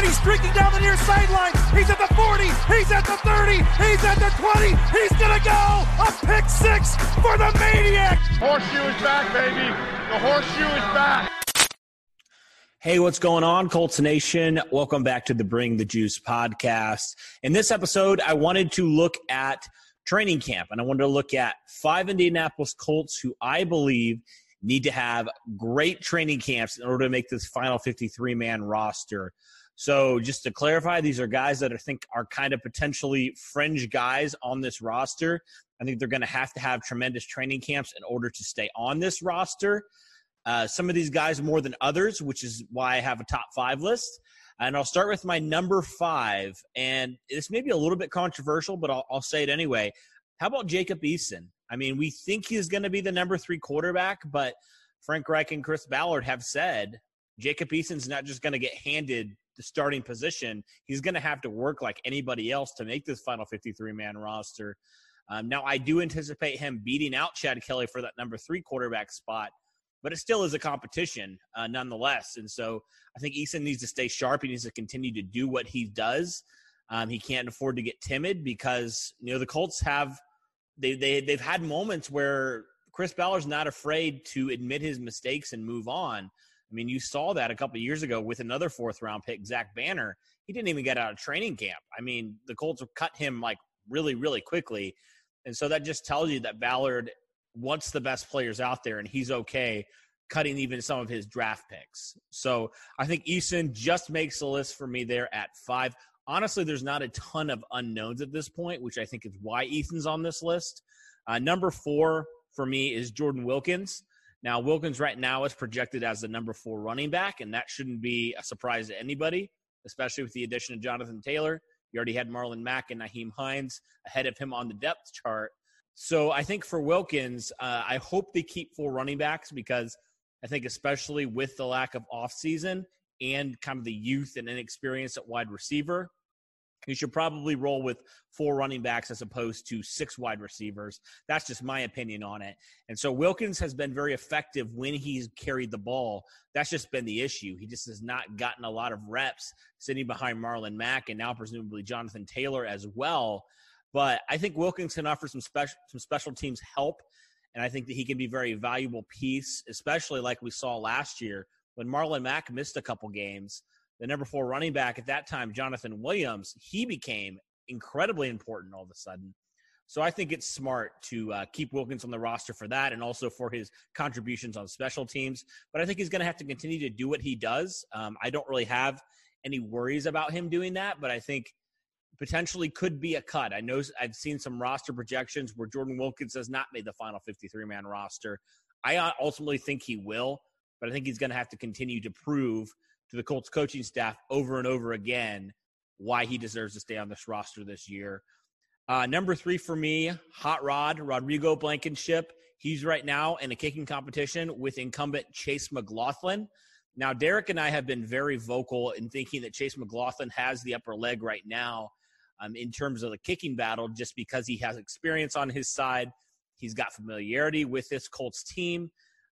and he's streaking down the near sideline. He's at the 40. He's at the 30. He's at the 20. He's going to go. A pick six for the Maniac. Horseshoe is back, baby. The horseshoe is back. Hey, what's going on, Colts Nation? Welcome back to the Bring the Juice podcast. In this episode, I wanted to look at training camp and I wanted to look at five Indianapolis Colts who I believe need to have great training camps in order to make this final 53 man roster. So, just to clarify, these are guys that I think are kind of potentially fringe guys on this roster. I think they're going to have to have tremendous training camps in order to stay on this roster. Uh, some of these guys more than others, which is why I have a top five list. And I'll start with my number five. And this may be a little bit controversial, but I'll, I'll say it anyway. How about Jacob Eason? I mean, we think he's going to be the number three quarterback, but Frank Reich and Chris Ballard have said Jacob Eason's not just going to get handed the starting position. He's going to have to work like anybody else to make this final 53 man roster. Um, now, I do anticipate him beating out Chad Kelly for that number three quarterback spot but it still is a competition uh, nonetheless. And so I think Eason needs to stay sharp. He needs to continue to do what he does. Um, he can't afford to get timid because you know the Colts have they they they've had moments where Chris Ballard's not afraid to admit his mistakes and move on. I mean, you saw that a couple years ago with another fourth round pick, Zach Banner. He didn't even get out of training camp. I mean, the Colts cut him like really, really quickly. And so that just tells you that Ballard wants the best players out there, and he's okay cutting even some of his draft picks. So I think Eason just makes the list for me there at five. Honestly, there's not a ton of unknowns at this point, which I think is why Eason's on this list. Uh, number four for me is Jordan Wilkins. Now, Wilkins right now is projected as the number four running back, and that shouldn't be a surprise to anybody, especially with the addition of Jonathan Taylor. You already had Marlon Mack and Nyheim Hines ahead of him on the depth chart. So I think for Wilkins, uh, I hope they keep four running backs because I think especially with the lack of offseason and kind of the youth and inexperience at wide receiver, you should probably roll with four running backs as opposed to six wide receivers. That's just my opinion on it. And so Wilkins has been very effective when he's carried the ball. That's just been the issue. He just has not gotten a lot of reps sitting behind Marlon Mack and now presumably Jonathan Taylor as well. But I think Wilkins can offer some special some special teams help, and I think that he can be a very valuable piece, especially like we saw last year when Marlon Mack missed a couple games. The number four running back at that time, Jonathan Williams, he became incredibly important all of a sudden. So I think it's smart to uh, keep Wilkins on the roster for that, and also for his contributions on special teams. But I think he's going to have to continue to do what he does. Um, I don't really have any worries about him doing that, but I think potentially could be a cut. I know I've seen some roster projections where Jordan Wilkins has not made the final 53 man roster. I uh, ultimately think he will, but I think he's going to have to continue to prove to the Colts coaching staff over and over again why he deserves to stay on this roster this year. Uh, number three for me, Hot Rod, Rodrigo Blankenship. He's right now in a kicking competition with incumbent Chase McLaughlin. Now, Derek and I have been very vocal in thinking that Chase McLaughlin has the upper leg right now um, in terms of the kicking battle, just because he has experience on his side. He's got familiarity with this Colts team.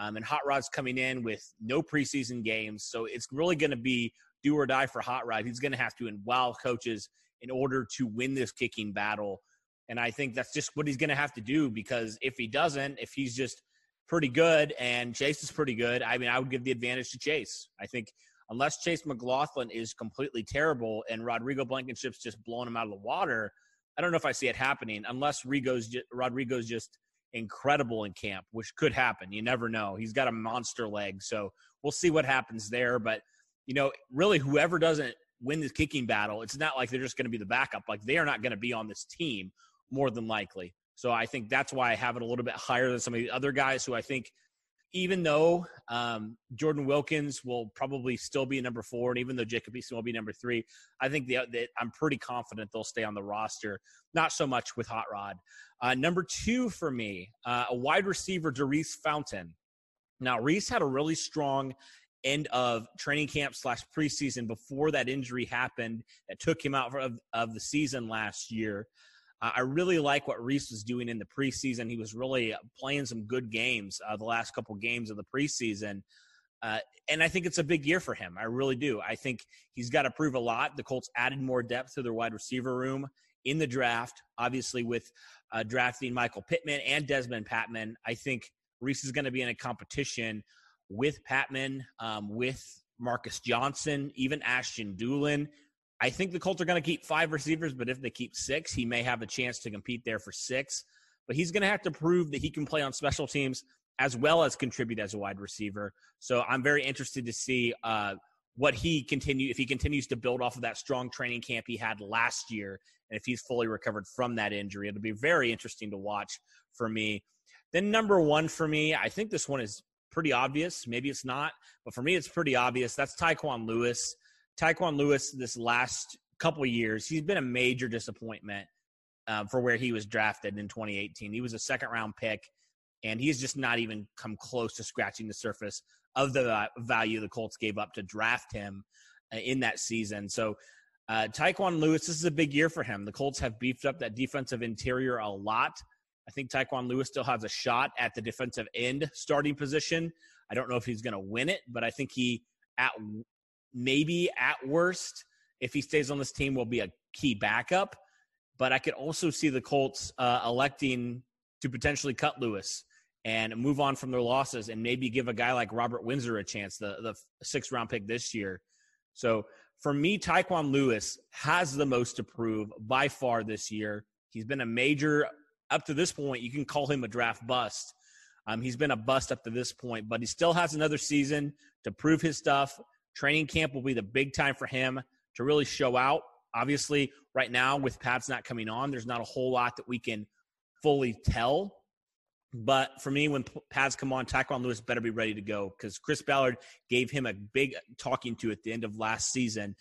Um, and Hot Rod's coming in with no preseason games. So it's really going to be do or die for Hot Rod. He's going to have to wow coaches in order to win this kicking battle. And I think that's just what he's going to have to do because if he doesn't, if he's just pretty good and Chase is pretty good, I mean, I would give the advantage to Chase. I think unless Chase McLaughlin is completely terrible and Rodrigo Blankenship's just blowing him out of the water, I don't know if I see it happening unless Rigo's Rodrigo's just incredible in camp, which could happen. You never know. He's got a monster leg, so we'll see what happens there. But you know, really, whoever doesn't win this kicking battle, it's not like they're just going to be the backup. Like they are not going to be on this team more than likely. So I think that's why I have it a little bit higher than some of the other guys who I think even though um, Jordan Wilkins will probably still be number four, and even though Jacob Eason will be number three, I think the, the, I'm pretty confident they'll stay on the roster. Not so much with Hot Rod. Uh, number two for me, uh, a wide receiver, Daurice Fountain. Now, Reese had a really strong end of training camp slash preseason before that injury happened that took him out of, of the season last year. Uh, I really like what Reese was doing in the preseason. He was really playing some good games uh, the last couple games of the preseason. Uh, and I think it's a big year for him. I really do. I think he's got to prove a lot. The Colts added more depth to their wide receiver room in the draft, obviously, with uh, drafting Michael Pittman and Dezmon Patmon. I think Reese is going to be in a competition with Patmon, um, with Marcus Johnson, even Ashton Dulin. I think the Colts are going to keep five receivers, but if they keep six, he may have a chance to compete there for six. But he's going to have to prove that he can play on special teams as well as contribute as a wide receiver. So I'm very interested to see uh, what he continue if he continues to build off of that strong training camp he had last year, and if he's fully recovered from that injury. It'll be very interesting to watch for me. Then number one for me, I think this one is pretty obvious. Maybe it's not, but for me, it's pretty obvious. That's Tyquan Lewis. Tyquan Lewis, this last couple years, he's been a major disappointment um, for where he was drafted in 2018. He was a second round pick, and he's just not even come close to scratching the surface of the value the Colts gave up to draft him uh, in that season. So, uh, Tyquan Lewis, this is a big year for him. The Colts have beefed up that defensive interior a lot. I think Tyquan Lewis still has a shot at the defensive end starting position. I don't know if he's going to win it, but I think he at maybe at worst, if he stays on this team, will be a key backup. But I could also see the Colts uh, electing to potentially cut Lewis and move on from their losses and maybe give a guy like Robert Windsor a chance, the, the sixth round pick this year. So for me, Tyquan Lewis has the most to prove by far this year. He's been a major up to this point, you can call him a draft bust. Um, he's been a bust up to this point, but he still has another season to prove his stuff. Training camp will be the big time for him to really show out. Obviously, right now with Pats not coming on, there's not a whole lot that we can fully tell. But for me, when Pats come on, Tyquan Lewis better be ready to go because Chris Ballard gave him a big talking to at the end of last season,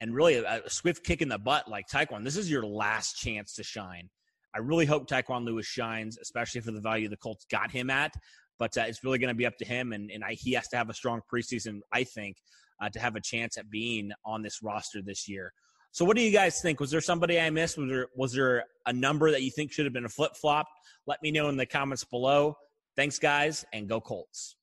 and really a, a swift kick in the butt. Like Tyquan, this is your last chance to shine. I really hope Tyquan Lewis shines, especially for the value the Colts got him at. But uh, it's really going to be up to him, and, and I, he has to have a strong preseason, I think, uh, to have a chance at being on this roster this year. So, what do you guys think? Was there somebody I missed? Was there was there a number that you think should have been a flip flop? Let me know in the comments below. Thanks, guys, and go Colts.